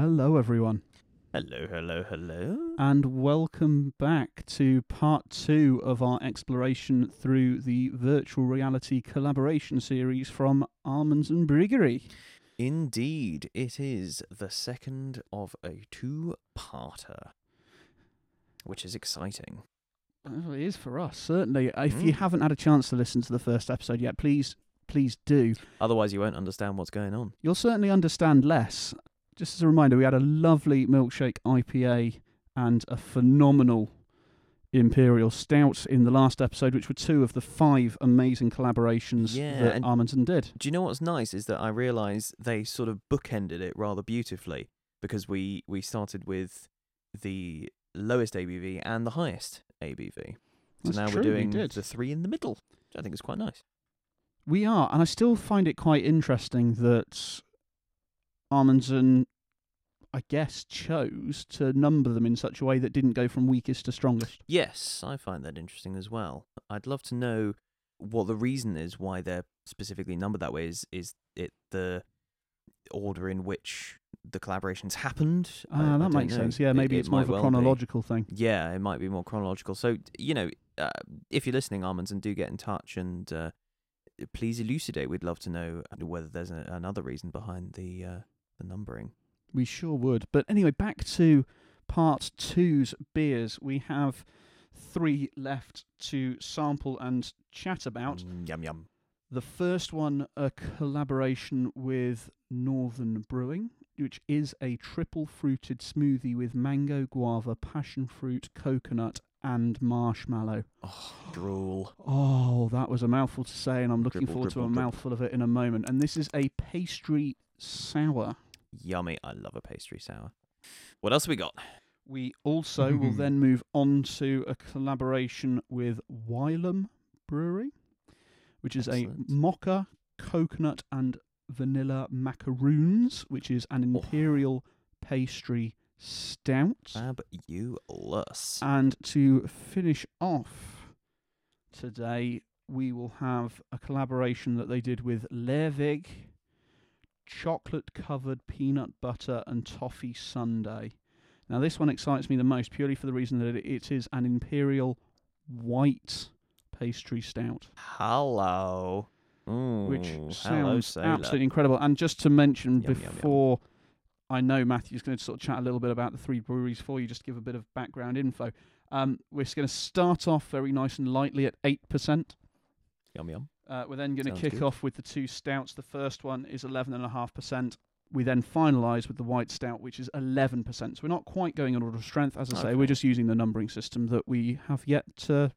Hello, everyone, Hello, hello, hello. and welcome back to part two of our exploration through the virtual reality collaboration series from Amundsen Bryggeri. Indeed, it is the second of a two-parter, which is exciting. Well, it is for us, certainly. If you Mm. haven't had a chance to listen to the first episode yet, please, please do. Otherwise, you won't understand what's going on. You'll certainly understand less. Just as a reminder, we had a lovely milkshake IPA and a phenomenal Imperial Stout in the last episode, which were two of the five amazing collaborations Yeah, that Amundsen did. Do you know what's nice is that I realise they sort of bookended it rather beautifully because we we started with the lowest ABV and the highest ABV. So That's now true, we're doing did. the three in the middle, which I think is quite nice. We are, and I still find it quite interesting that Amundsen, I guess, chose to number them in such a way that didn't go from weakest to strongest. Yes, I find that interesting as well. I'd love to know what the reason is why they're specifically numbered that way. Is is it the order in which the collaborations happened? I Ah, that makes know. sense. Yeah, maybe it it's more of a well be. chronological thing. Yeah, it might be more chronological. So you know, uh, if you're listening, Amundsen, and do get in touch and uh, please elucidate. We'd love to know whether there's a, another reason behind the uh, the numbering. We sure would. But anyway, back to part two's beers. We have three left to sample and chat about. Mm, yum yum. The first one, a collaboration with Northern Brewing, which is a triple fruited smoothie with mango, guava, passion fruit, coconut, and marshmallow. Oh, drool. Oh, that was a mouthful to say, and I'm looking Dribble, forward to a dribble, dribble. mouthful of it in a moment. And this is a pastry sour. Yummy. I love a pastry sour. What else have we got? We also will hmm. then move on to a collaboration with Wylam Brewery, which is Excellent. a mocha, coconut, and vanilla macaroons, which is an Oh. imperial pastry stout. Fabulous. And to finish off today, we will have a collaboration that they did with Lervig, chocolate covered peanut butter and toffee sundae. Now, this one excites me the most purely for the reason that it is an imperial white pastry stout, Hello. Ooh, which sounds sailor. absolutely incredible. And just to mention Yum, yum, yum. before. I know Matthew's going to sort of chat a little bit about the three breweries for you, just to give a bit of background info. Um, we're just going to start off very nice and lightly at 8%. Yum yum. Uh, we're then going to kick good. off with the two stouts. The first one is 11.5%. We then finalise with the white stout, which is 11%. So we're not quite going in order of strength. As I say, we're just using the numbering system that we have yet to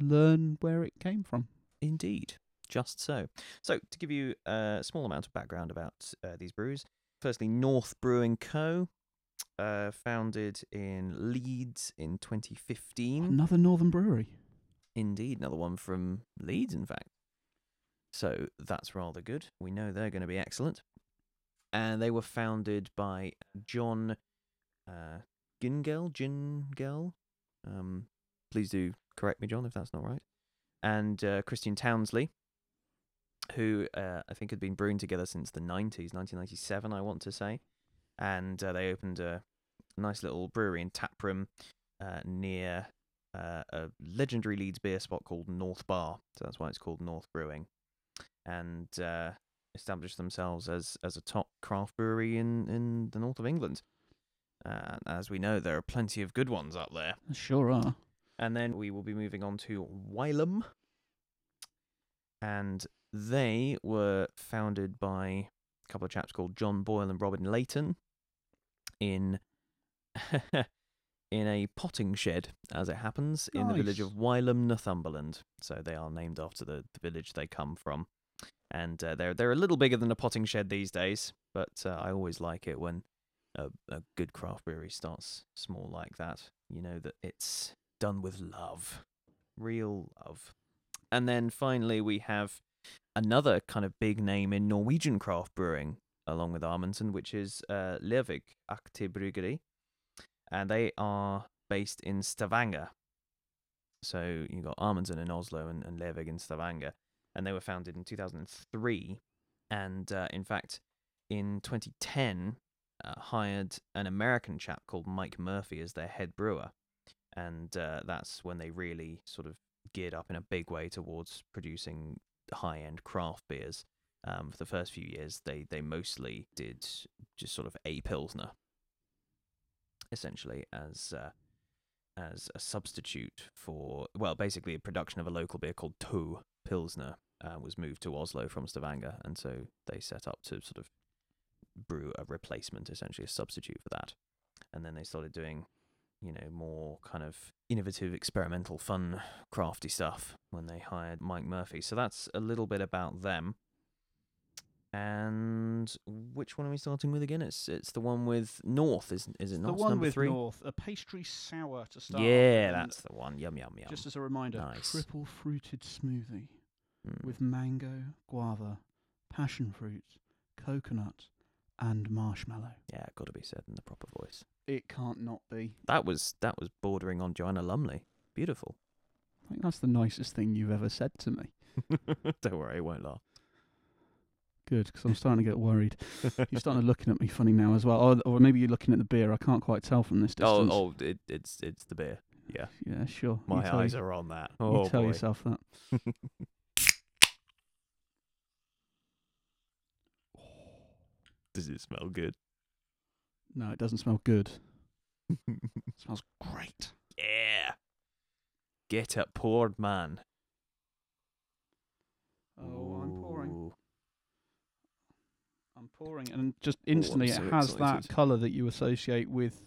learn where it came from. Indeed. Just so. So, to give you a small amount of background about uh, these brews, firstly, North Brewing Co., uh, founded in Leeds in 2015. Another Northern brewery. Indeed, another one from Leeds, in fact. So that's rather good. We know they're going to be excellent. And they were founded by John uh, Gyngell. Gyngell. Um, please do correct me, John, if that's not right. And uh, Christian Townsley, who uh, I think had been brewing together since the 90s, 1997, I want to say. And uh, they opened a nice little brewery and tap room uh, near uh, a legendary Leeds beer spot called North Bar. So that's why it's called North Brewing, and uh, established themselves as as a top craft brewery in in the north of England. Uh, as we know, there are plenty of good ones up there. Sure are. And then we will be moving on to Wylam. And they were founded by a couple of chaps called John Boyle and Robin Leighton in in a potting shed, as it happens, in the village of Wylam, Northumberland. So they are named after the, the village they come from. And uh, they're they're a little bigger than a potting shed these days, but uh, I always like it when a, a good craft brewery starts small like that. You know that it's done with love, real love. And then finally, we have another kind of big name in Norwegian craft brewing, along with Amundsen, which is uh, Lervig Aktiebryggeri. And they are based in Stavanger. So you got Amundsen in Oslo and, and Lervig in Stavanger. And they were founded in 2003. And uh, in fact, in 2010, uh, hired an American chap called Mike Murphy as their head brewer, and uh, that's when they really sort of geared up in a big way towards producing high-end craft beers. Um, for the first few years, they they mostly did just sort of a pilsner, essentially as uh, as a substitute for well, basically a production of a local beer called Tou Pilsner uh, was moved to Oslo from Stavanger, and so they set up to sort of brew a replacement, essentially a substitute for that. And then they started doing, you know, more kind of innovative, experimental, fun, crafty stuff when they hired Mike Murphy. So that's a little bit about them. And which one are we starting with again? It's it's the one with North, is is it the not? one number with three. North, a pastry sour to start. yeah, and that's the one. Yum yum yum. Just as a reminder, Nice. triple fruited smoothie Mm. with mango, guava, passion fruit, coconut, and marshmallow. yeah, got to be said in the proper voice. It can't not be. That was that was bordering on Joanna Lumley. Beautiful. I think that's the nicest thing you've ever said to me. Don't worry, I won't laugh. Good, because I'm starting to get worried. You're starting to looking at me funny now as well. Or, or maybe you're looking at the beer. I can't quite tell from this Oh, distance. oh, it, it's it's the beer. Yeah, Yeah, sure. my you eyes are on that. Oh, You Oh tell boy. yourself that. Does it smell good? No, it doesn't smell good. It smells great. yeah. Get it poured, man. Oh, I'm pouring. I'm pouring, and just instantly so it has that colour that you associate with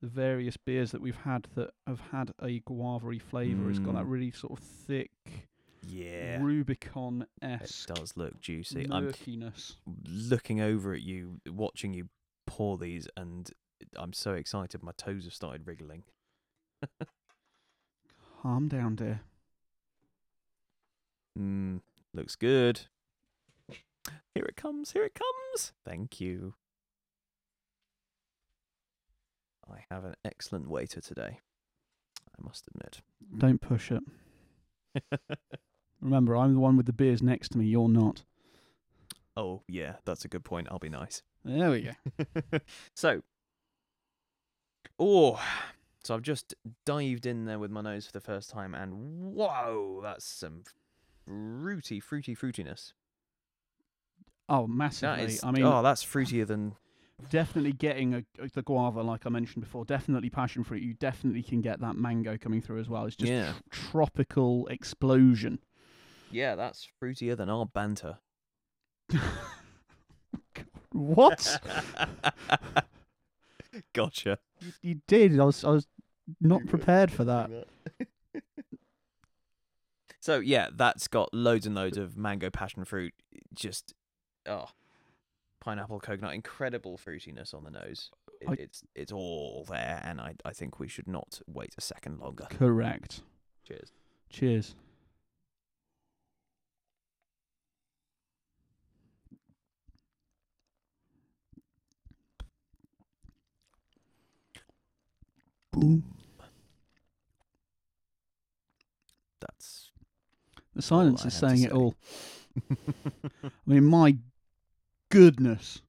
the various beers that we've had that have had a guava flavour. It's got that Mm. really sort of thick, Yeah. Rubicon S. It does look juicy. I'm looking over at you, watching you pour these, and I'm so excited. My toes have started wriggling. Calm down, dear. Mm, looks good. Here it comes. Here it comes. Thank you. I have an excellent waiter today. I must admit. Don't push it. Remember, I'm the one with the beers next to me. You're not. oh, yeah, that's a good point. I'll be nice. There we go. so, oh, so I've just dived in there with my nose for the first time, and whoa, that's some fruity, fruity fruitiness. Oh, That massively. is, I mean, oh, that's fruitier than definitely getting a, the guava, like I mentioned before. Definitely passion fruit. You definitely can get that mango coming through as well. It's just yeah, tr- tropical explosion. Yeah, that's fruitier than our banter. what? gotcha. you, you did. I was. I was not prepared for that. So yeah, that's got loads and loads of mango passion fruit. Just oh, pineapple coconut, incredible fruitiness on the nose. It, I- it's it's all there, and I I think we should not wait a second longer. Correct. Cheers. Cheers. Boom. That's The silence I is saying it say. all. I mean, my goodness.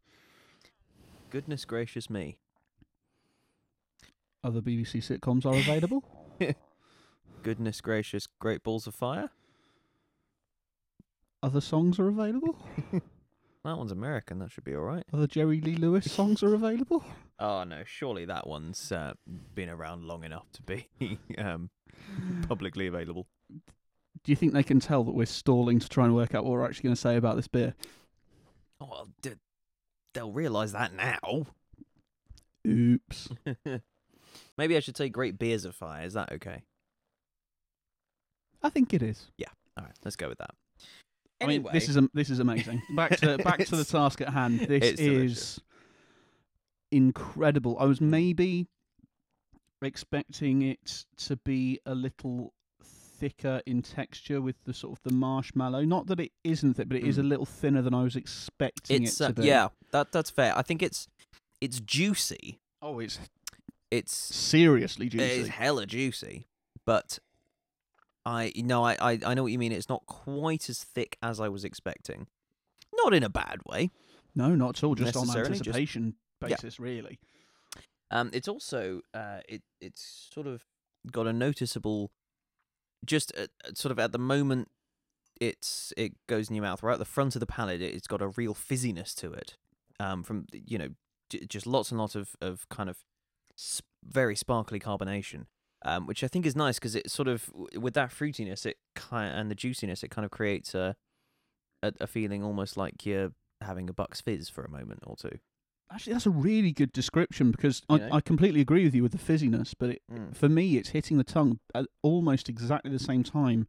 goodness gracious me. Other BBC sitcoms are available. Goodness gracious, Great Balls of Fire. Other songs are available. That one's American. That should be all right. Other Jerry Lee Lewis songs are available. Oh no, surely that one's uh, been around long enough to be um, publicly available. Do you think they can tell that we're stalling to try and work out what we're actually going to say about this beer? Oh, well, d- they'll realise that now. Oops. Maybe I should say Great Beers of Fire. Is that okay? I think it is. Yeah. All right, let's go with that. I mean, this is this is amazing. Back to back to the task at hand. This it's delicious. is incredible. I was maybe expecting it to be a little thicker in texture with the sort of the marshmallow. Not that it isn't thick, but it is a Mm. little thinner than I was expecting it's it uh, be. yeah, that that's fair. I think it's it's juicy. Oh, it's It's seriously juicy. it's hella juicy, but I no, I, I I know what you mean. It's not quite as thick as I was expecting. Not in a bad way. No, not at all. Just on Necessarily, just- anticipation basis, really. Um, it's also uh, it it's sort of got a noticeable, just at, sort of at the moment, it's it goes in your mouth right at the front of the palate. It's got a real fizziness to it. Um, from you know, j- just lots and lots of of kind of sp- very sparkly carbonation. Um, which I think is nice because it sort of with that fruitiness, it kind and the juiciness, it kind of creates a, a a feeling almost like you're having a Bucks Fizz for a moment or two. Actually, that's a really good description because I. I completely agree with you with the fizziness, but it, Mm. for me, it's hitting the tongue at almost exactly the same time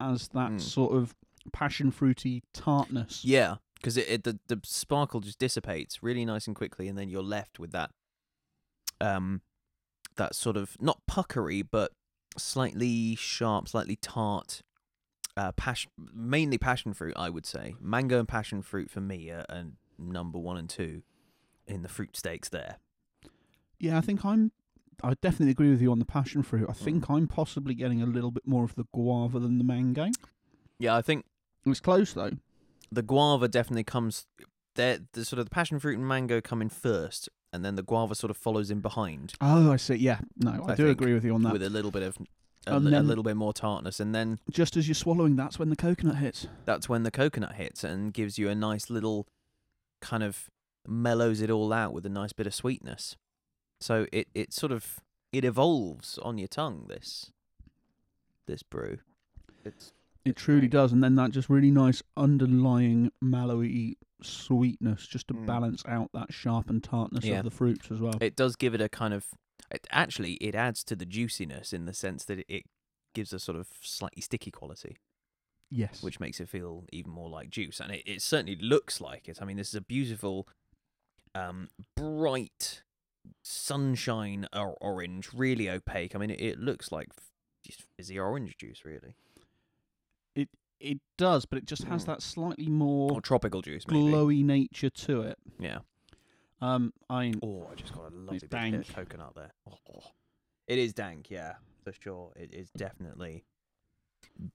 as that Mm. sort of passion fruity tartness. Yeah, because it, it the the sparkle just dissipates really nice and quickly, and then you're left with that um that sort of not puckery, but slightly sharp, slightly tart. Uh, passion, mainly passion fruit, I would say. Mango and passion fruit for me are, are number one and two in the fruit stakes There, Yeah, I think I'm. I definitely agree with you on the passion fruit. Mm. I think I'm possibly getting a little bit more of the guava than the mango. yeah, I think It's close though. the guava definitely comes. There, the sort of the passion fruit and mango come in first, and then the guava sort of follows in behind. Oh, I see. Yeah, no, I, I do think agree with you on that. with a little bit of a, li- a little bit more tartness, and then Just as you're swallowing, that's when the coconut hits. that's when the coconut hits and gives you a nice little kind of mellows it all out with a nice bit of sweetness. So it it sort of it evolves on your tongue. This this brew, it's It truly great. does, and then that just really nice underlying mellowy sweetness, just to Mm. balance out that sharp and tartness Yeah. of the fruits as well. it does give it a kind of it, actually it adds to the juiciness in the sense that it, it gives a sort of slightly sticky quality. yes, which makes it feel even more like juice. And it, it certainly looks like it. I mean, this is a beautiful, um, bright sunshine or orange, really opaque. I mean, it, it looks like just fizzy orange juice, really, it does, but it just has Mm. that slightly more or tropical juice, maybe. glowy nature to it. Yeah. Um, I Oh, I just got a lovely bit of hit of coconut there. Oh, it is dank, yeah, for sure. It is definitely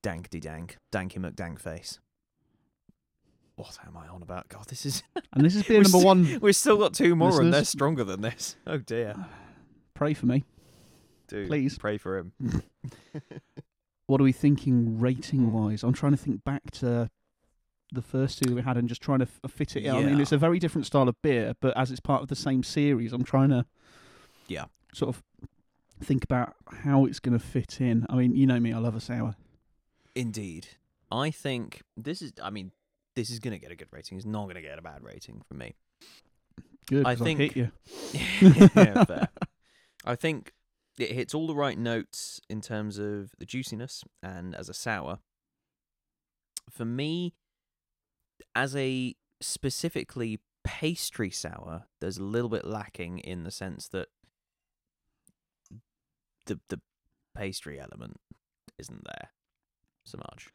dankety dank, danky McDank face. What am I on about? God, this is. and this is beer We're number one. We've still got two more, and they're Listeners- stronger than this. Oh dear. Pray for me. Dude, Please. pray for him. What are we thinking rating mm. wise? I'm trying to think back to the first two that we had and just trying to f- uh, fit it. in. I mean, it's a very different style of beer, but as it's part of the same series, I'm trying to Yeah. sort of think about how it's going to fit in. I mean, you know me, I love a sour. Indeed. I think this is. I mean, this is gonna get a good rating. It's not gonna get a bad rating from me. Good, I think. hit you. yeah, fair. I think it hits all the right notes in terms of the juiciness and as a sour. For me, as a specifically pastry sour, there's a little bit lacking in the sense that the the pastry element isn't there so much.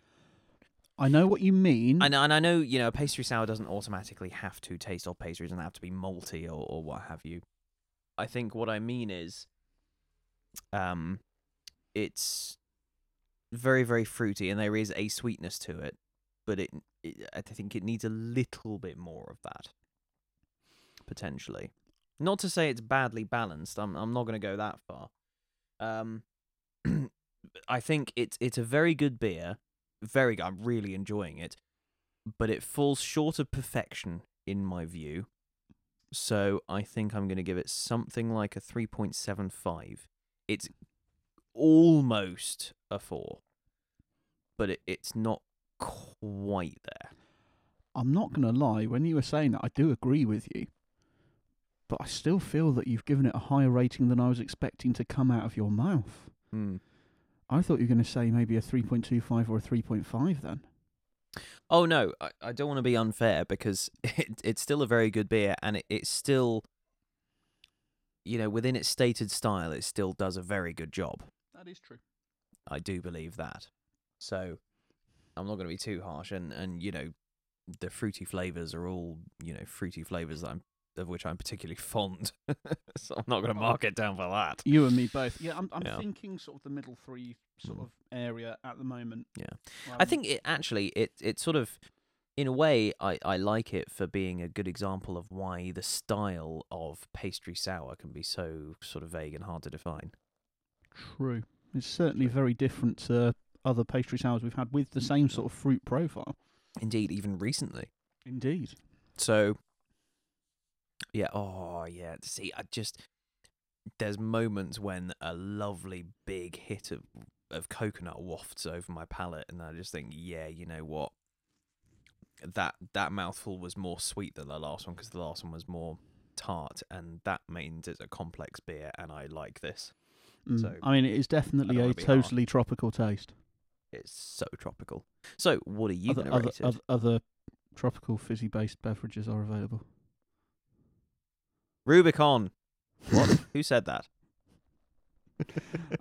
I know what you mean. And, and I know, you know, a pastry sour doesn't automatically have to taste of pastry, it doesn't have to be malty or, or what have you. I think what I mean is um it's very, very fruity and there is a sweetness to it, but it, it I think it needs a little bit more of that. Potentially. Not to say it's badly balanced, I'm I'm not gonna go that far. Um I think it's it's a very good beer very. I'm really enjoying it, but it falls short of perfection in my view. So I think I'm going to give it something like a 3.75. It's almost a 4, but it, it's not quite there. I'm not going to lie. When you were saying that, I do agree with you. But I still feel that you've given it a higher rating than I was expecting to come out of your mouth. Hmm. I thought you were going to say maybe a 3.25 or a 3.5 then. Oh no, I, I don't want to be unfair because it, it's still a very good beer and it, it's still you know, within its stated style it still does a very good job. That is true. I do believe that. So I'm not going to be too harsh, and and you know, the fruity flavors are all you know fruity flavors that I'm of which I'm particularly fond. so I'm not going to mark it down for that. You and me both. Yeah, I'm, I'm Yeah. thinking sort of the middle three sort Mm. of area at the moment. Yeah. Um, I think it actually it it sort of in a way, I, I like it for being a good example of why the style of pastry sour can be so sort of vague and hard to define. True. It's certainly very different to other pastry sours we've had with the same mm. sort of fruit profile. Indeed, even recently. Indeed. So, yeah. Oh, yeah. See, I just there's moments when a lovely big hit of of coconut wafts over my palate, and I just think, yeah, you know what? That that mouthful was more sweet than the last one because the last one was more tart, and that means it's a complex beer, and I like this. Mm. So, I mean, it is definitely a wanna be hard. totally tropical taste. It's so tropical. So, what are you other, other, rate it? other, other tropical fizzy-based beverages are available. Rubicon. What? Who said that?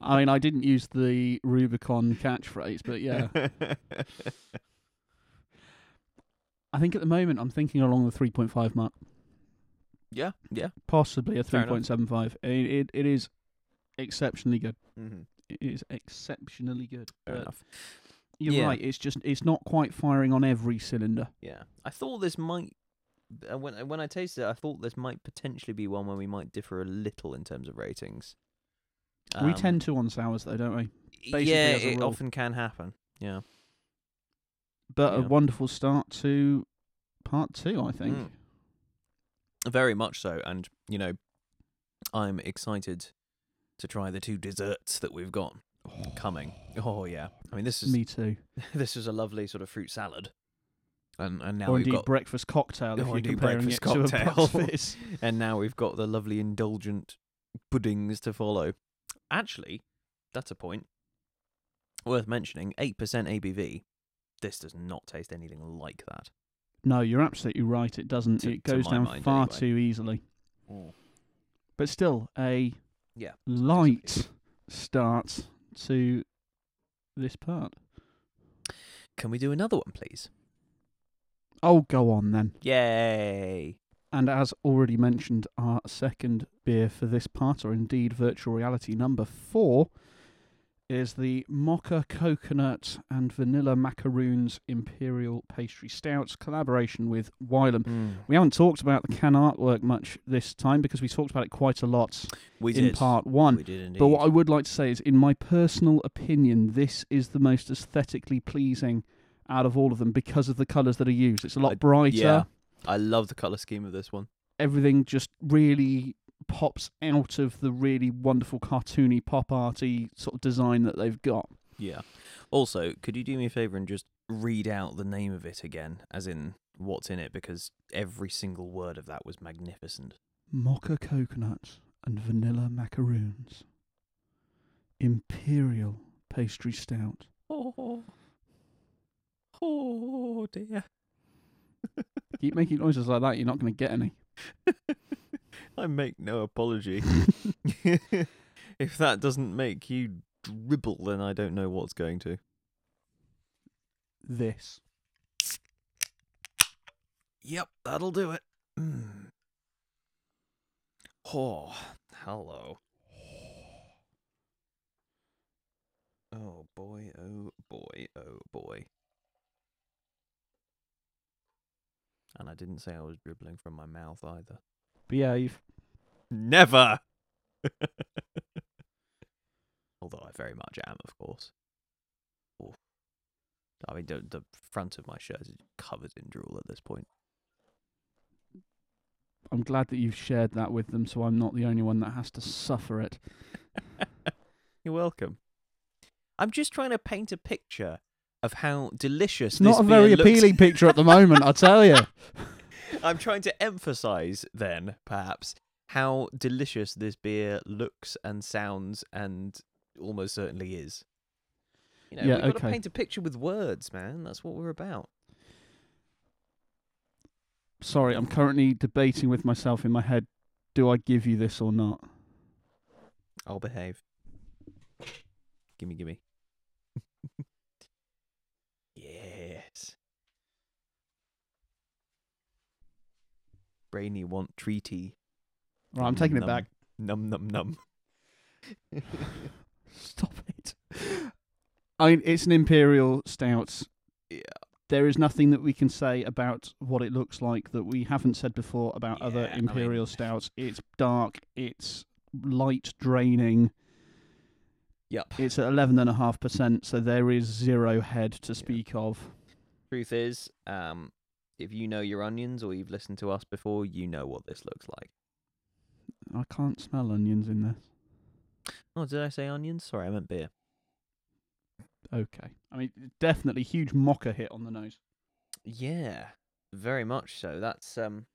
I mean, I didn't use the Rubicon catchphrase, but yeah, I think at the moment I'm thinking along the 3.5 mark, yeah, yeah. possibly a Fair enough. 3.75. It, it, it is exceptionally good. Mm-hmm. It is exceptionally good. Fair but enough. You're Yeah. right. It's just it's not quite firing on every cylinder. Yeah, I thought this might. Uh, when when I tasted it, I thought this might potentially be one where we might differ a little in terms of ratings. we Um, tend to on sours though, don't we? basically yeah, as a it rule. often can happen. Yeah, But a wonderful start to part two, I think. Mm. very much so. And you know, I'm excited to try the two desserts that we've got coming. Oh yeah, I mean this is Me too. this is a lovely sort of fruit salad, and and now or we've got breakfast cocktail if you're comparing breakfast it to a cocktail. And now we've got the lovely indulgent puddings to follow. Actually, that's a point worth mentioning. Eight percent ABV. This does not taste anything like that. No, you're absolutely right. It doesn't. To- it goes down mind, far anyway. too easily. Mm. But still, a Yeah, light start to this part. Can we do another one, please? Oh, go on then. Yay! And as already mentioned, our second beer for this part, or indeed virtual reality number four, is the Mocha Coconut and Vanilla Macaroons Imperial Pastry Stouts collaboration with Wylam. Mm. We haven't talked about the can artwork much this time because we talked about it quite a lot We in did. part one. We did indeed. But what I would like to say is, in my personal opinion, this is the most aesthetically pleasing out of all of them because of the colours that are used. It's a lot I- brighter. yeah, I love the color scheme of this one. Everything just really pops out of the really wonderful cartoony pop arty sort of design that they've got. Yeah. Also, could you do me a favor and just read out the name of it again, as in what's in it? Because every single word of that was magnificent. Mocha coconuts and vanilla macaroons. Imperial pastry stout. Oh, oh dear. Keep making noises like that, you're not going to get any. I make no apology. if that doesn't make you dribble, then I don't know what's going to. This. Yep, that'll do it. Mm. Oh, hello. Oh boy, oh boy, oh boy. And I didn't say I was dribbling from my mouth either. Behave. Never! Although I very much am, of course. Oof. I mean, the, the front of my shirt is covered in drool at this point. I'm glad that you've shared that with them so I'm not the only one that has to suffer it. You're welcome. I'm just trying to paint a picture of how delicious not a very looks. appealing picture at the moment, I tell you. I'm trying to emphasize then, perhaps, how delicious this beer looks and sounds and almost certainly is. You know, Yeah, we've got to paint a picture with words, man. That's what we're about. Sorry, I'm currently debating with myself in my head do I give you this or not? I'll behave. Gimme, gimme. yes. Brainy want treaty. Right, I'm taking it Num, back. Num num num. Stop it. I mean, it's an imperial stout. Yeah. there is nothing that we can say about what it looks like that we haven't said before about other Yeah, I imperial mean- stouts. It's dark. It's light draining. Yep. It's at eleven and a half percent, so there is zero head to speak of. Truth is, um, if you know your onions or you've listened to us before, you know what this looks like. I can't smell onions in this. Oh, did I say onions? Sorry, I meant beer. Okay, I mean definitely huge mocha hit on the nose. Yeah, very much so. That's um,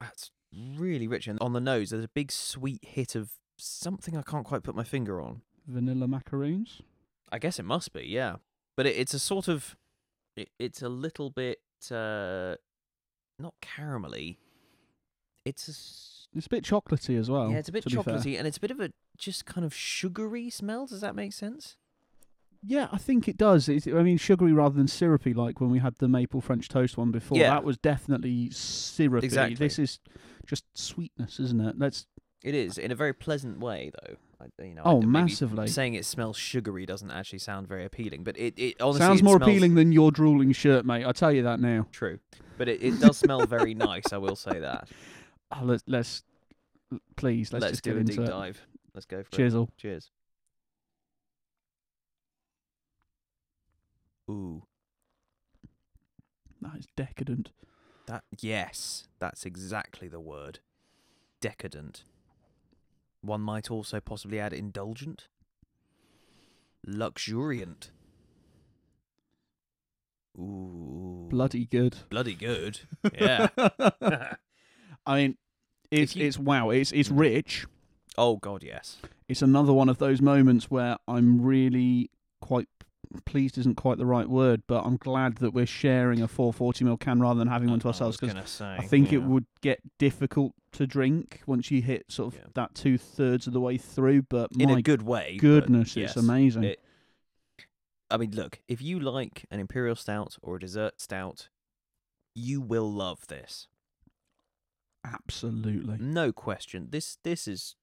that's really rich. And on the nose, there's a big sweet hit of something I can't quite put my finger on. Vanilla macaroons. I guess it must be, yeah. But it, it's a sort of, it, it's a little bit, uh, not caramelly. It's a, It's a bit chocolatey as well. yeah, it's a bit chocolatey, and it's a bit of a just kind of sugary smell. Does that make sense? Yeah, I think it does. It's, I mean, sugary rather than syrupy, like when we had the maple French toast one before. Yeah. That was definitely syrupy. Exactly. This is just sweetness, isn't it? Let's. It is in a very pleasant way, though. I, you know, Oh, massively. Saying it smells sugary doesn't actually sound very appealing, but it, it honestly Sounds it more smells appealing than your drooling shirt, mate. I tell you that now. True, but it, it does smell very nice. I will say that. Oh, let's let's please let's, Let's, just do get a into deep it. dive. Let's go for it. Cheers. Ooh, That is decadent. that yes, that's exactly the word. Decadent. One might also possibly add indulgent. Luxuriant. Ooh. Bloody good. bloody good. Yeah. I mean, it's you- it's wow. It's it's Mm. rich. oh god, yes. It's another one of those moments where I'm really quite pleased. Isn't quite the right word, but I'm glad that we're sharing a 440ml can rather than having one to ourselves because gonna. I think it would get difficult to drink once you hit sort of Yeah. that two thirds of the way through. But in a good way. goodness, yes, it's amazing. it- I mean, look, if you like an imperial stout or a dessert stout, you will love this. Absolutely. No question. This this is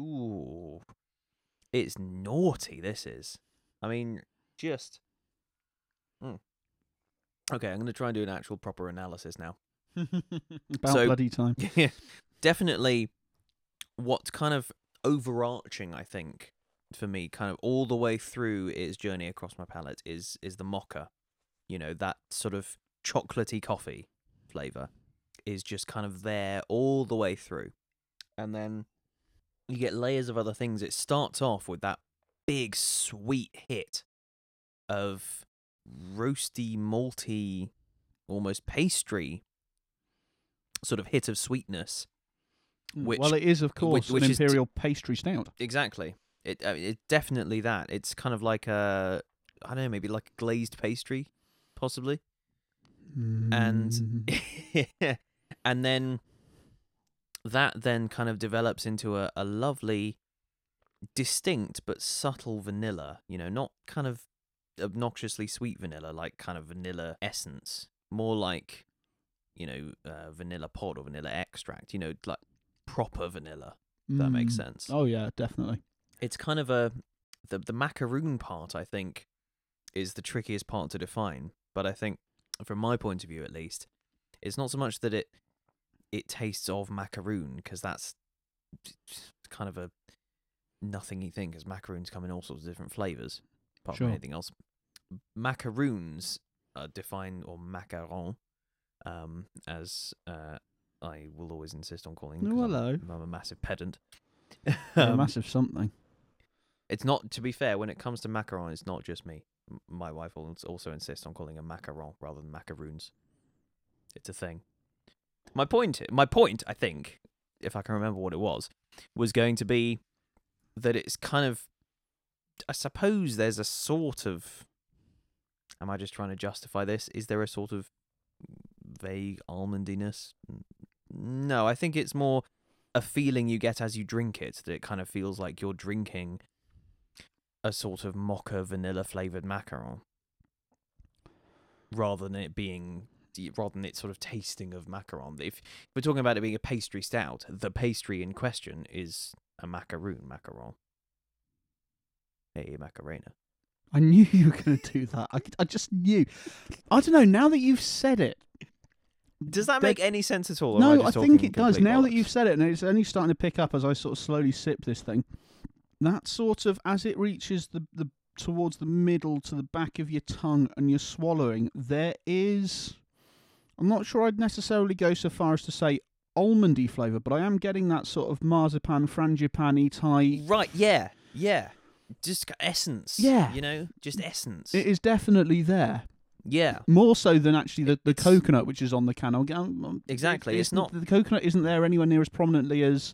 ooh. It's naughty this is. I mean, just Mm. Okay, I'm going to try and do an actual proper analysis now. About So- bloody time. Yeah, definitely. What's kind of overarching, I think, for me, kind of all the way through its journey across my palate is is the mocha. You know that sort of chocolatey coffee flavor is just kind of there all the way through, and then you get layers of other things. It starts off with that big sweet hit of roasty, malty, almost pastry sort of hit of sweetness Which- well, it is of course which an is- imperial pastry stout. Exactly. It uh, it's definitely that. It's kind of like a I don't know, maybe like a glazed pastry, possibly. And Mm. and then that then kind of develops into a, a lovely distinct but subtle vanilla, you know, not kind of obnoxiously sweet vanilla like kind of vanilla essence, more like you know, uh, vanilla pod or vanilla extract, you know, like proper vanilla. if That makes Mm. sense Oh yeah, definitely. it's kind of a the the macaroon part I think is the trickiest part to define. But I think from my point of view at least, it's not so much that it it tastes of macaroon because that's kind of a nothingy thing because macaroons come in all sorts of different flavors apart Sure. from anything else. Macaroons are defined or macaron um, as uh, I will always insist on calling. Oh, 'cause I'm- hello. I'm, a massive pedant. They're a Um, massive something. it's not, to be fair, when it comes to macaron, it's not just me. M- My wife will also insist on calling them macaron rather than macaroons. It's a thing. My point, my point, I think, if I can remember what it was, was going to be that it's kind of, I suppose there's a sort of, am I just trying to justify this? Is there a sort of vague almondiness? No, I think it's more a feeling you get as you drink it that it kind of feels like you're drinking a sort of mocha vanilla flavored macaron rather than it being rather than it sort of tasting of macaron if we're talking about it being a pastry stout the pastry in question is a macaroon macaron hey macarena I knew you were going to do that. I, I just knew. I don't know. Now that you've said it, Does that make any sense at all? no, I just think it does. Now that you've said it, and it's only starting to pick up as I sort of slowly sip this thing. That sort of as it reaches the the towards the middle to the back of your tongue and you're swallowing, there is. I'm not sure I'd necessarily go so far as to say almondy flavour, but I am getting that sort of marzipan, frangipani type. Right, yeah, yeah. Just essence. Yeah. You know, just essence. It is definitely there. yeah. more so than actually the, the It's- coconut which is on the can. Um, Exactly, it it's not- the coconut isn't there anywhere near as prominently as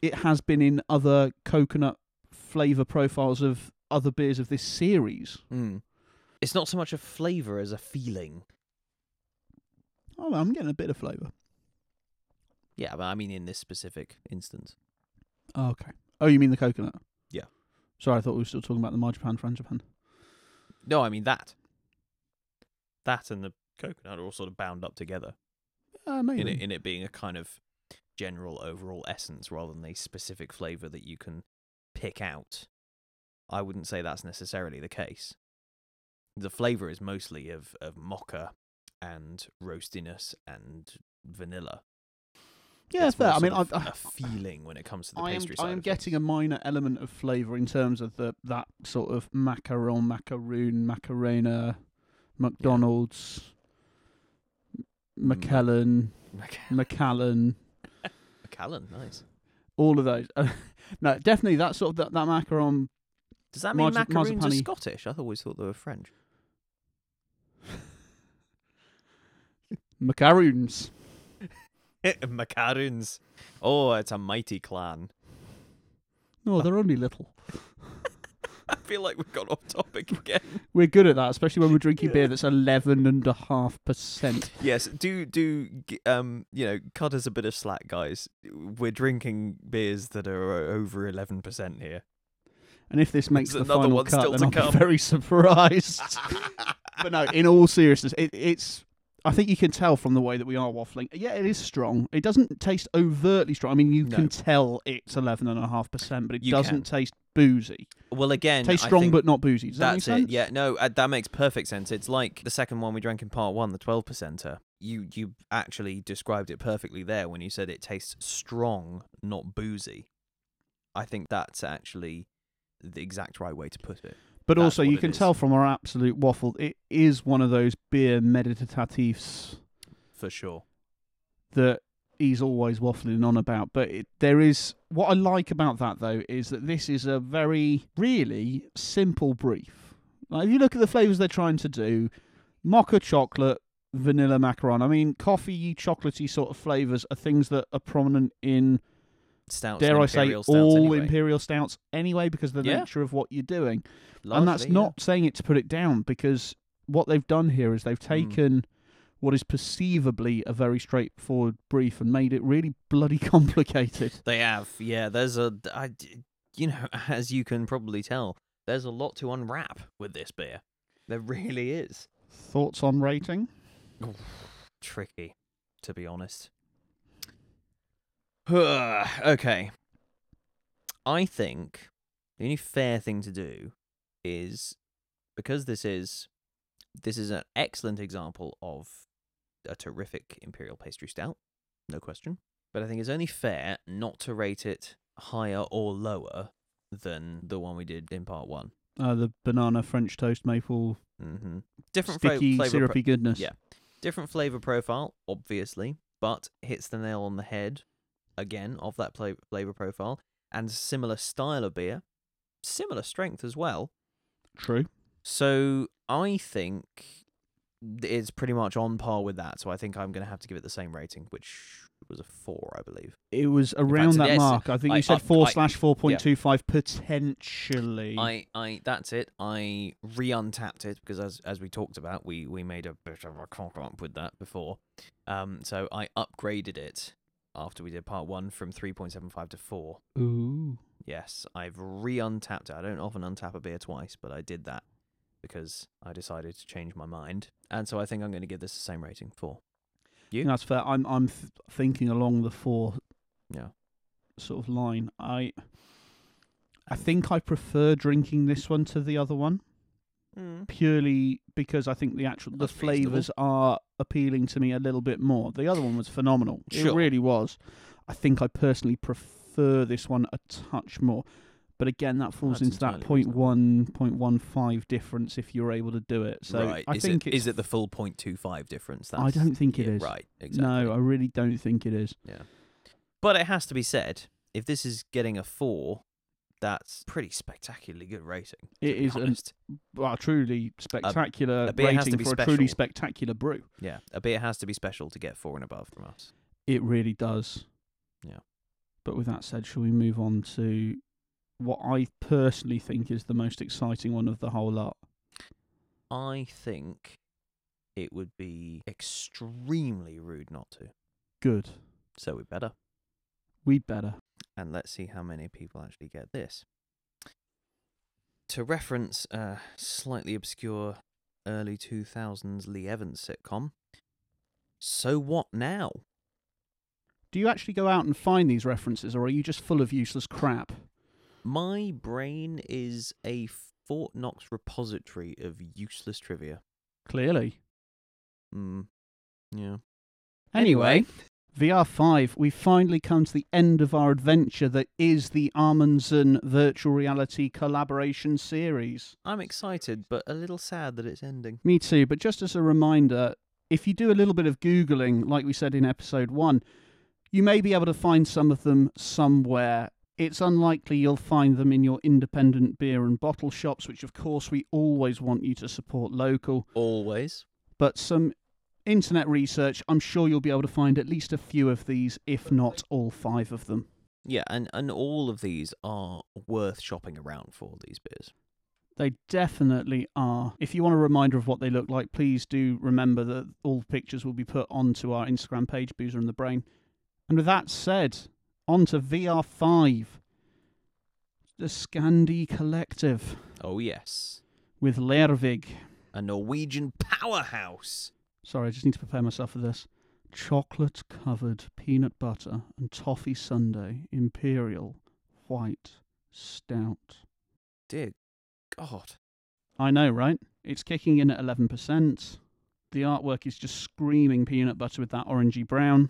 it has been in other coconut flavour profiles of other beers of this series. Mm. It's not so much a flavour as a feeling. Oh, I'm getting a bit of flavour. Yeah, but I mean in this specific instance. Oh, okay. Oh, you mean the coconut? Yeah. Sorry, I thought we were still talking about the marzipan, frangipani. No, I mean that. That and the coconut are all sort of bound up together Uh, maybe. in it, in it being a kind of general overall essence rather than a specific flavour that you can pick out. I wouldn't say that's necessarily the case. The flavour is mostly of, of mocha and roastiness and vanilla. Yeah, It's fair. I mean, sort of I, a feeling when it comes to the I am, pastry I am getting a minor element of flavour in terms of the that sort of macaron, macaroon, macarena, McDonald's, McKellen, Macallan, Macallan, nice. all of those. no, definitely that sort of that, that macaron. Does that mean macaroons are. Scottish? I always thought they were French. Macaroons. macaroons. Oh, it's a mighty clan. No, they're only little. I feel like we've got off topic again. We're good at that, especially when we're drinking beer that's eleven and a half percent. yes, do do um you know cut us a bit of slack, guys. We're drinking beers that are uh, over eleven percent here. And if this makes There's the final one cut, then I'll come. be very surprised. but no, in all seriousness, it, it's. I think you can tell from the way that we are waffling. Yeah, it is strong. It doesn't taste overtly strong. I mean, you No. can tell it's eleven and a half percent, but it You doesn't can. taste boozy. well, again, Tastes strong, but not boozy. Does that make that's sense? it. Yeah, no, uh, that makes perfect sense. It's like the second one we drank in part one, the twelve percenter. You you actually described it perfectly there when you said it tastes strong, not boozy. I think that's actually the exact right way to put it. But That's also, you can is. tell from our absolute waffle, it is one of those beer meditatifs For sure. that he's always waffling on about. But it, there is what I like about that though is that this is a very really simple brief. Like if you look at the flavors they're trying to do, mocha chocolate, vanilla macaron. I mean, coffee, chocolatey sort of flavors are things that are prominent in Stouts dare I say stouts all anyway. imperial stouts anyway because of the Yeah. nature of what you're doing. and that's Largely, yeah. not saying it to put it down because what they've done here is they've Mm. taken what is perceivably a very straightforward brief and made it really bloody complicated. They have, yeah. There's a, I, you know, as you can probably tell, there's a lot to unwrap with this beer. There really is. Thoughts on rating? Tricky, to be honest. okay. I think the only fair thing to do is because this is this is an excellent example of a terrific imperial pastry stout, no question. But I think it's only fair not to rate it higher or lower than the one we did in part one. Uh, the banana French toast maple hmm Different sticky flavor pro- syrupy goodness. yeah. different flavor profile, obviously, but hits the nail on the head again of that flavor profile and similar style of beer, similar strength as well. True. So I think it's pretty much on par with that. So I think I'm going to have to give it the same rating, which was a four, I believe. It was around that yes, mark. I think I- you said I- four I- slash four point two five potentially. I, I, that's it. I re-untapped it because, as as we talked about, we we made a bit of a cock up with that before. Um, so I upgraded it after we did part one from three point seven five to four. Ooh. Yes, I've re-untapped it. I don't often untap a beer twice, but I did that because I decided to change my mind, and so I think I'm going to give this the same rating, four. You? That's fair. I'm I'm th- thinking along the four Yeah. sort of line. I I think I prefer drinking this one to the other one. Mm. purely because I think the actual the That's reasonable. flavors are appealing to me a little bit more. The other one was phenomenal. It really was. I think I personally prefer this one a touch more. But again, that falls That's into that point one, point one five difference if you're able to do it. So right. I is think it's is it the full point two five difference? I don't think it yeah, is. Right. Exactly. No, I really don't think it is. Yeah, but it has to be said, if this is getting a four, that's pretty spectacularly good rating. It is an- Well, a truly spectacular a to rating for a truly spectacular brew. Yeah, a beer has to be special to get four and above from us. It really does. Yeah. But with that said, shall we move on to what I personally think is the most exciting one of the whole lot? I think it would be extremely rude not to. Good. So we better. We better. And let's see how many people actually get this. To reference a slightly obscure early 2000s Lee Evans sitcom, So What Now? Do you actually go out and find these references, or are you just full of useless crap? My brain is a Fort Knox repository of useless trivia. Clearly. Hmm. Yeah. Anyway, VR5, we've finally come to the end of our adventure that is the Amundsen virtual reality collaboration series. I'm excited, but a little sad that it's ending. Me too, but just as a reminder, if you do a little bit of Googling, like we said in episode one, you may be able to find some of them somewhere. It's unlikely you'll find them in your independent beer and bottle shops, which of course we always want you to support local. Always. But some internet research, I'm sure you'll be able to find at least a few of these, if not all five of them. Yeah, and, and all of these are worth shopping around for, these beers. They definitely are. If you want a reminder of what they look like, please do remember that all pictures will be put onto our Instagram page, Boozer and the Brain. And with that said, on to VR5, the Scandi Collective Oh, yes. with Lervig. A Norwegian powerhouse. Sorry, I just need to prepare myself for this. Chocolate covered peanut butter and toffee sundae imperial white stout. Dear God. I know, right? It's kicking in at 11%. The artwork is just screaming peanut butter with that orangey brown.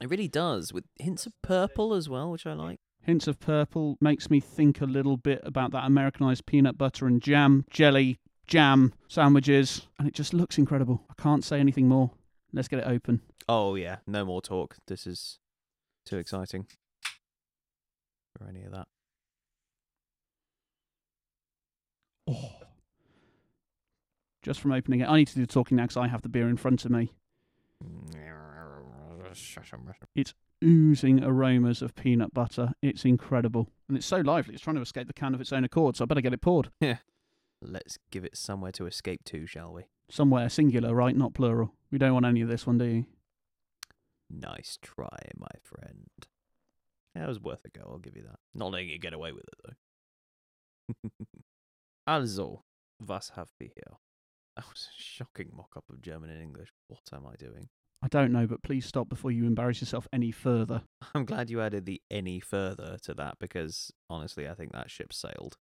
It really does, with hints of purple as well, which I like. Hints of purple makes me think a little bit about that Americanized peanut butter and jam, jelly, jam sandwiches, and it just looks incredible. I can't say anything more. Let's get it open. Oh, yeah, no more talk. This is too exciting for any of that. Oh. Just from opening it, I need to do the talking now because I have the beer in front of me. It's oozing aromas of peanut butter. It's incredible. And it's so lively. It's trying to escape the can of its own accord, so I better get it poured. Let's give it somewhere to escape to, shall we? Somewhere singular, right? Not plural. We don't want any of this one, do you? Nice try, my friend. Yeah, it was worth a go, I'll give you that. Not letting you get away with it, though. also, was have wir hier? That was a shocking mock up of German and English. What am I doing? I don't know, but please stop before you embarrass yourself any further. I'm glad you added the any further to that because honestly, I think that ship sailed.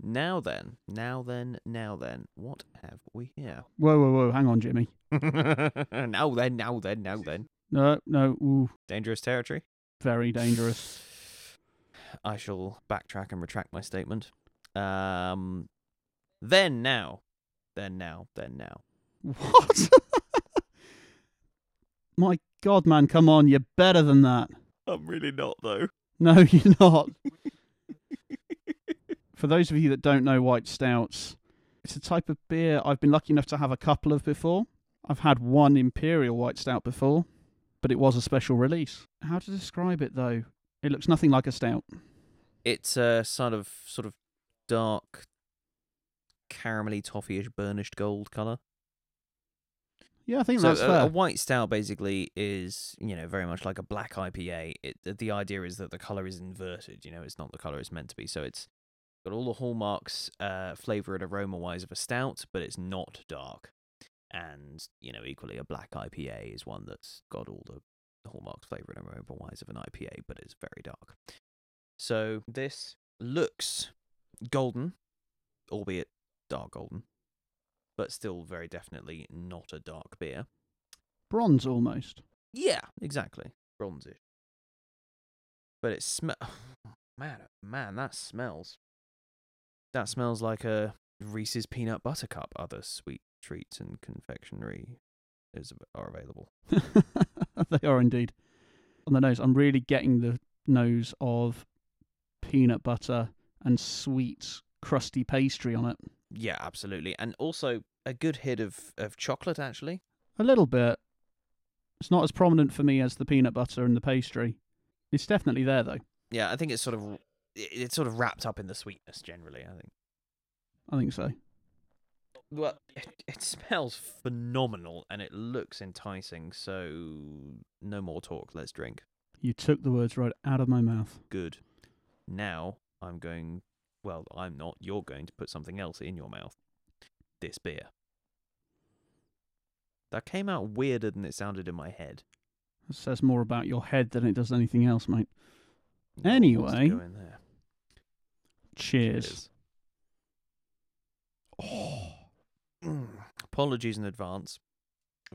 Now then, now then, now then, what have we here? Whoa, whoa, whoa. Hang on, Jimmy. now then, now then, now then. No, no. Ooh, Dangerous territory. very dangerous. I shall backtrack and retract my statement. Um, then now, then now, then now. What? My God, man, come on. You're better than that. I'm really not though. No, you're not. For those of you that don't know white stouts, it's a type of beer I've been lucky enough to have a couple of before. I've had one imperial white stout before, but it was a special release. How to describe it though? It looks nothing like a stout. It's a sort of sort of dark, caramelly toffee-ish burnished gold color. Yeah, I think so that's a, fair. a white stout basically is you know very much like a black IPA. It the, the idea is that the color is inverted. You know, it's not the color it's meant to be. So it's got all the hallmarks, uh, flavor and aroma wise of a stout, but it's not dark. And you know, equally a black IPA is one that's got all the hallmarks, flavor and aroma wise of an IPA, but it's very dark. So this looks golden, albeit dark golden, but still very definitely not a dark beer. Bronze almost. Yeah, exactly. Bronzy. But it smell man, oh man, that smells. That smells like a Reese's peanut butter cup. Other sweet treats and confectionery is are available. they are indeed. On the nose, I'm really getting the nose of peanut butter and sweet, crusty pastry on it. Yeah, absolutely, and also a good hit of of chocolate. Actually, A little bit. It's not as prominent for me as the peanut butter and the pastry. It's definitely there though. yeah, I think it's sort of it's sort of wrapped up in the sweetness. Generally, I think. I think so. Well, it, it smells phenomenal and it looks enticing. So no more talk. Let's drink. You took the words right out of my mouth. Good. Now I'm going. Well, I'm not. You're going to put something else in your mouth. This beer. That came out weirder than it sounded in my head. It says more about your head than it does anything else, mate. What wants to Anyway. There? Cheers. Oh. Mm. Apologies in advance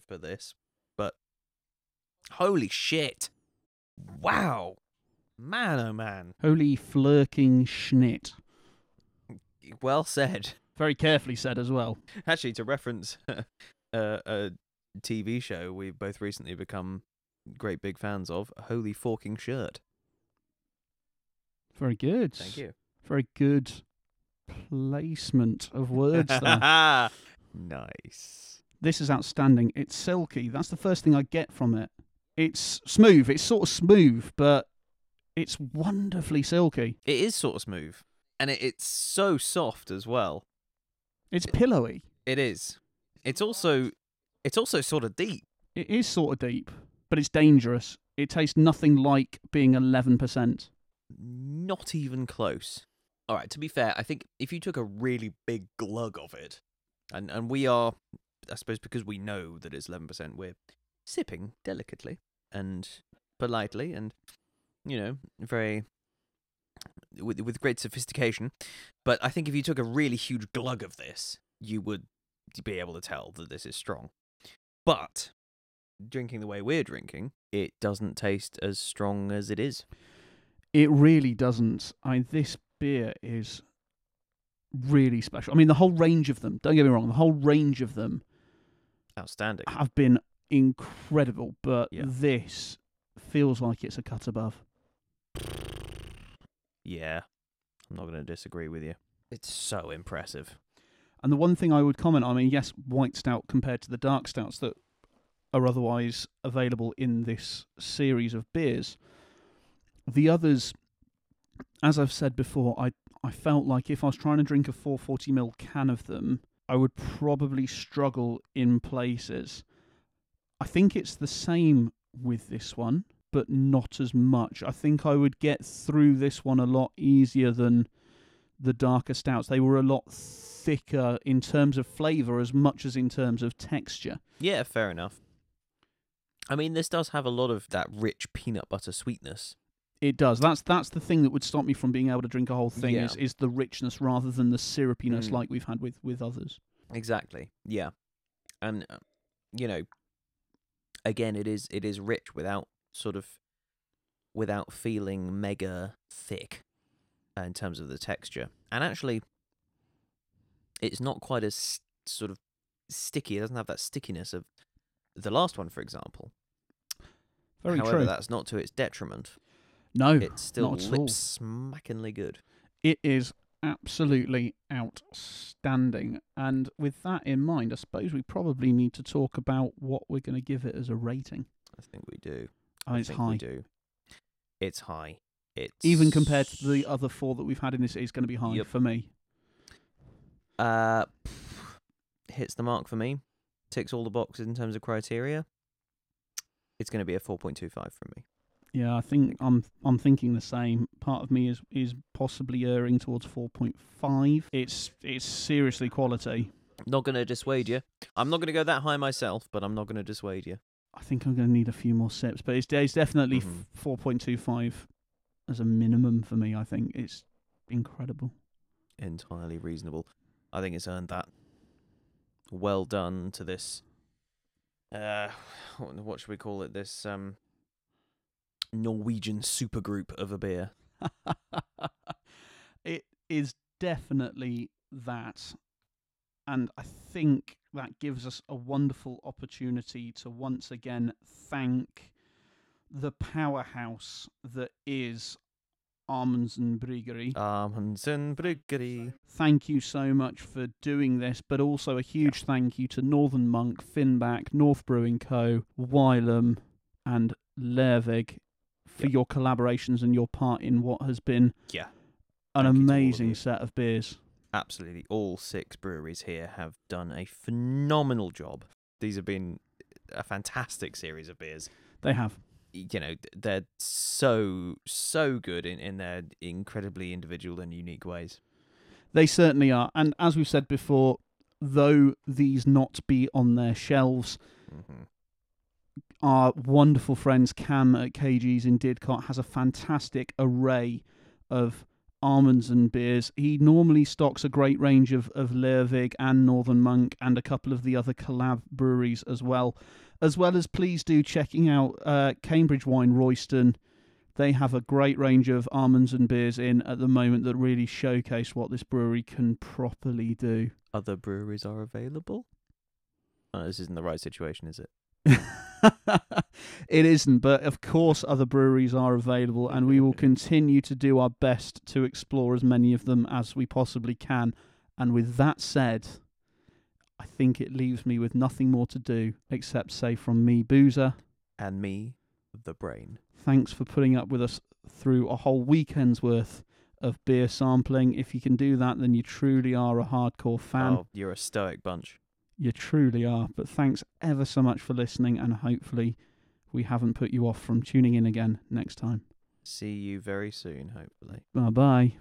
for this, but holy shit! Wow, man, oh man. Holy flirking schnit. Well said. Very carefully said as well. Actually, to reference uh, a TV show we've both recently become great big fans of, Holy Forking Shirt. Very good. Thank you. Very good placement of words there. nice. this is outstanding. It's silky. That's the first thing I get from it. It's smooth. It's sort of smooth, but it's wonderfully silky. It is sort of smooth, and it, it's so soft as well. It's pillowy. It is. It's also, it's also sort of deep. It is sort of deep, but it's dangerous. It tastes nothing like being 11%. Not even close. All right. To be fair, I think if you took a really big glug of it, and and we are, I suppose, because we know that it's eleven percent, we're sipping delicately and politely, and you know, very with with great sophistication. But I think if you took a really huge glug of this, you would be able to tell that this is strong. But drinking the way we're drinking, it doesn't taste as strong as it is. It really doesn't. I this beer is really special. I mean, the whole range of them, don't get me wrong, the whole range of them Outstanding. have been incredible, but Yeah. this feels like it's a cut above. Yeah, I'm not going to disagree with you. It's so impressive. And the one thing I would comment, I mean, yes, white stout compared to the dark stouts that are otherwise available in this series of beers. The others, as I've said before, I I felt like if I was trying to drink a 440ml can of them, I would probably struggle in places. I think it's the same with this one, but not as much. I think I would get through this one a lot easier than the darker stouts. They were a lot thicker in terms of flavour as much as in terms of texture. Yeah, fair enough. I mean, this does have a lot of that rich peanut butter sweetness. It does. That's that's the thing that would stop me from being able to drink a whole thing Yeah. is, is the richness rather than the syrupiness Mm. like we've had with, with others. Exactly. Yeah, and uh, you know, again, it is it is rich without sort of without feeling mega thick uh, in terms of the texture, and actually, it's not quite as sort of sticky. It doesn't have that stickiness of the last one, for example. Very However, true. that's not to its detriment. No, It's still not at lip all. smackingly good. it is absolutely outstanding. And with that in mind, I suppose we probably need to talk about what we're going to give it as a rating. I think we do. Oh, I it's think high. We do. It's high. It's Even compared to the other four that we've had in this, it's going to be high Yep. for me. Uh, hits the mark for me. Ticks all the boxes in terms of criteria. It's going to be a 4.25 from me. Yeah, I think I'm I'm thinking the same. Part of me is is possibly erring towards 4.5. It's it's seriously quality. Not going to dissuade you. I'm not going to go that high myself, but I'm not going to dissuade you. I think I'm going to need a few more sips, but it's, it's definitely Mhm. 4.25 as a minimum for me. I think it's incredible. Entirely reasonable. I think it's earned that. Well done to this. Uh, what, what should we call it? This um Norwegian supergroup of a beer. it is definitely that. And I think that gives us a wonderful opportunity to once again thank the powerhouse that is Amundsen Brewery. Amundsen Bryggeri. Thank you so much for doing this, but also a huge thank you to Northern Monk, Finback, North Brewing Co., Wylam, and Lervig for Yep. your collaborations and your part in what has been Yeah, an Thank all of amazing set of beers. absolutely. All six breweries here have done a phenomenal job. These have been a fantastic series of beers. They have. You know, they're so so good in, in their incredibly individual and unique ways. They certainly are. And as we've said before, though these not be on their shelves, hmm our wonderful friends Cam at KG's in Didcot has a fantastic array of Amundsen beers. He normally stocks a great range of, of Lervig and Northern Monk and a couple of the other collab breweries as well. As well as please do checking out uh, Cambridge Wine Royston. They have a great range of Amundsen beers in at the moment that really showcase what this brewery can properly do. Other breweries are available. Oh, this isn't the right situation, is it? it isn't, but of course, other breweries are available, and we will continue to do our best to explore as many of them as we possibly can. And with that said, I think it leaves me with nothing more to do except say from me, Boozer, And me, the brain. thanks for putting up with us through a whole weekend's worth of beer sampling. If you can do that, then you truly are a hardcore fan. Oh, you're a stoic bunch. You truly are. But thanks ever so much for listening, and hopefully, we haven't put you off from tuning in again next time. See you very soon, hopefully. Bye bye.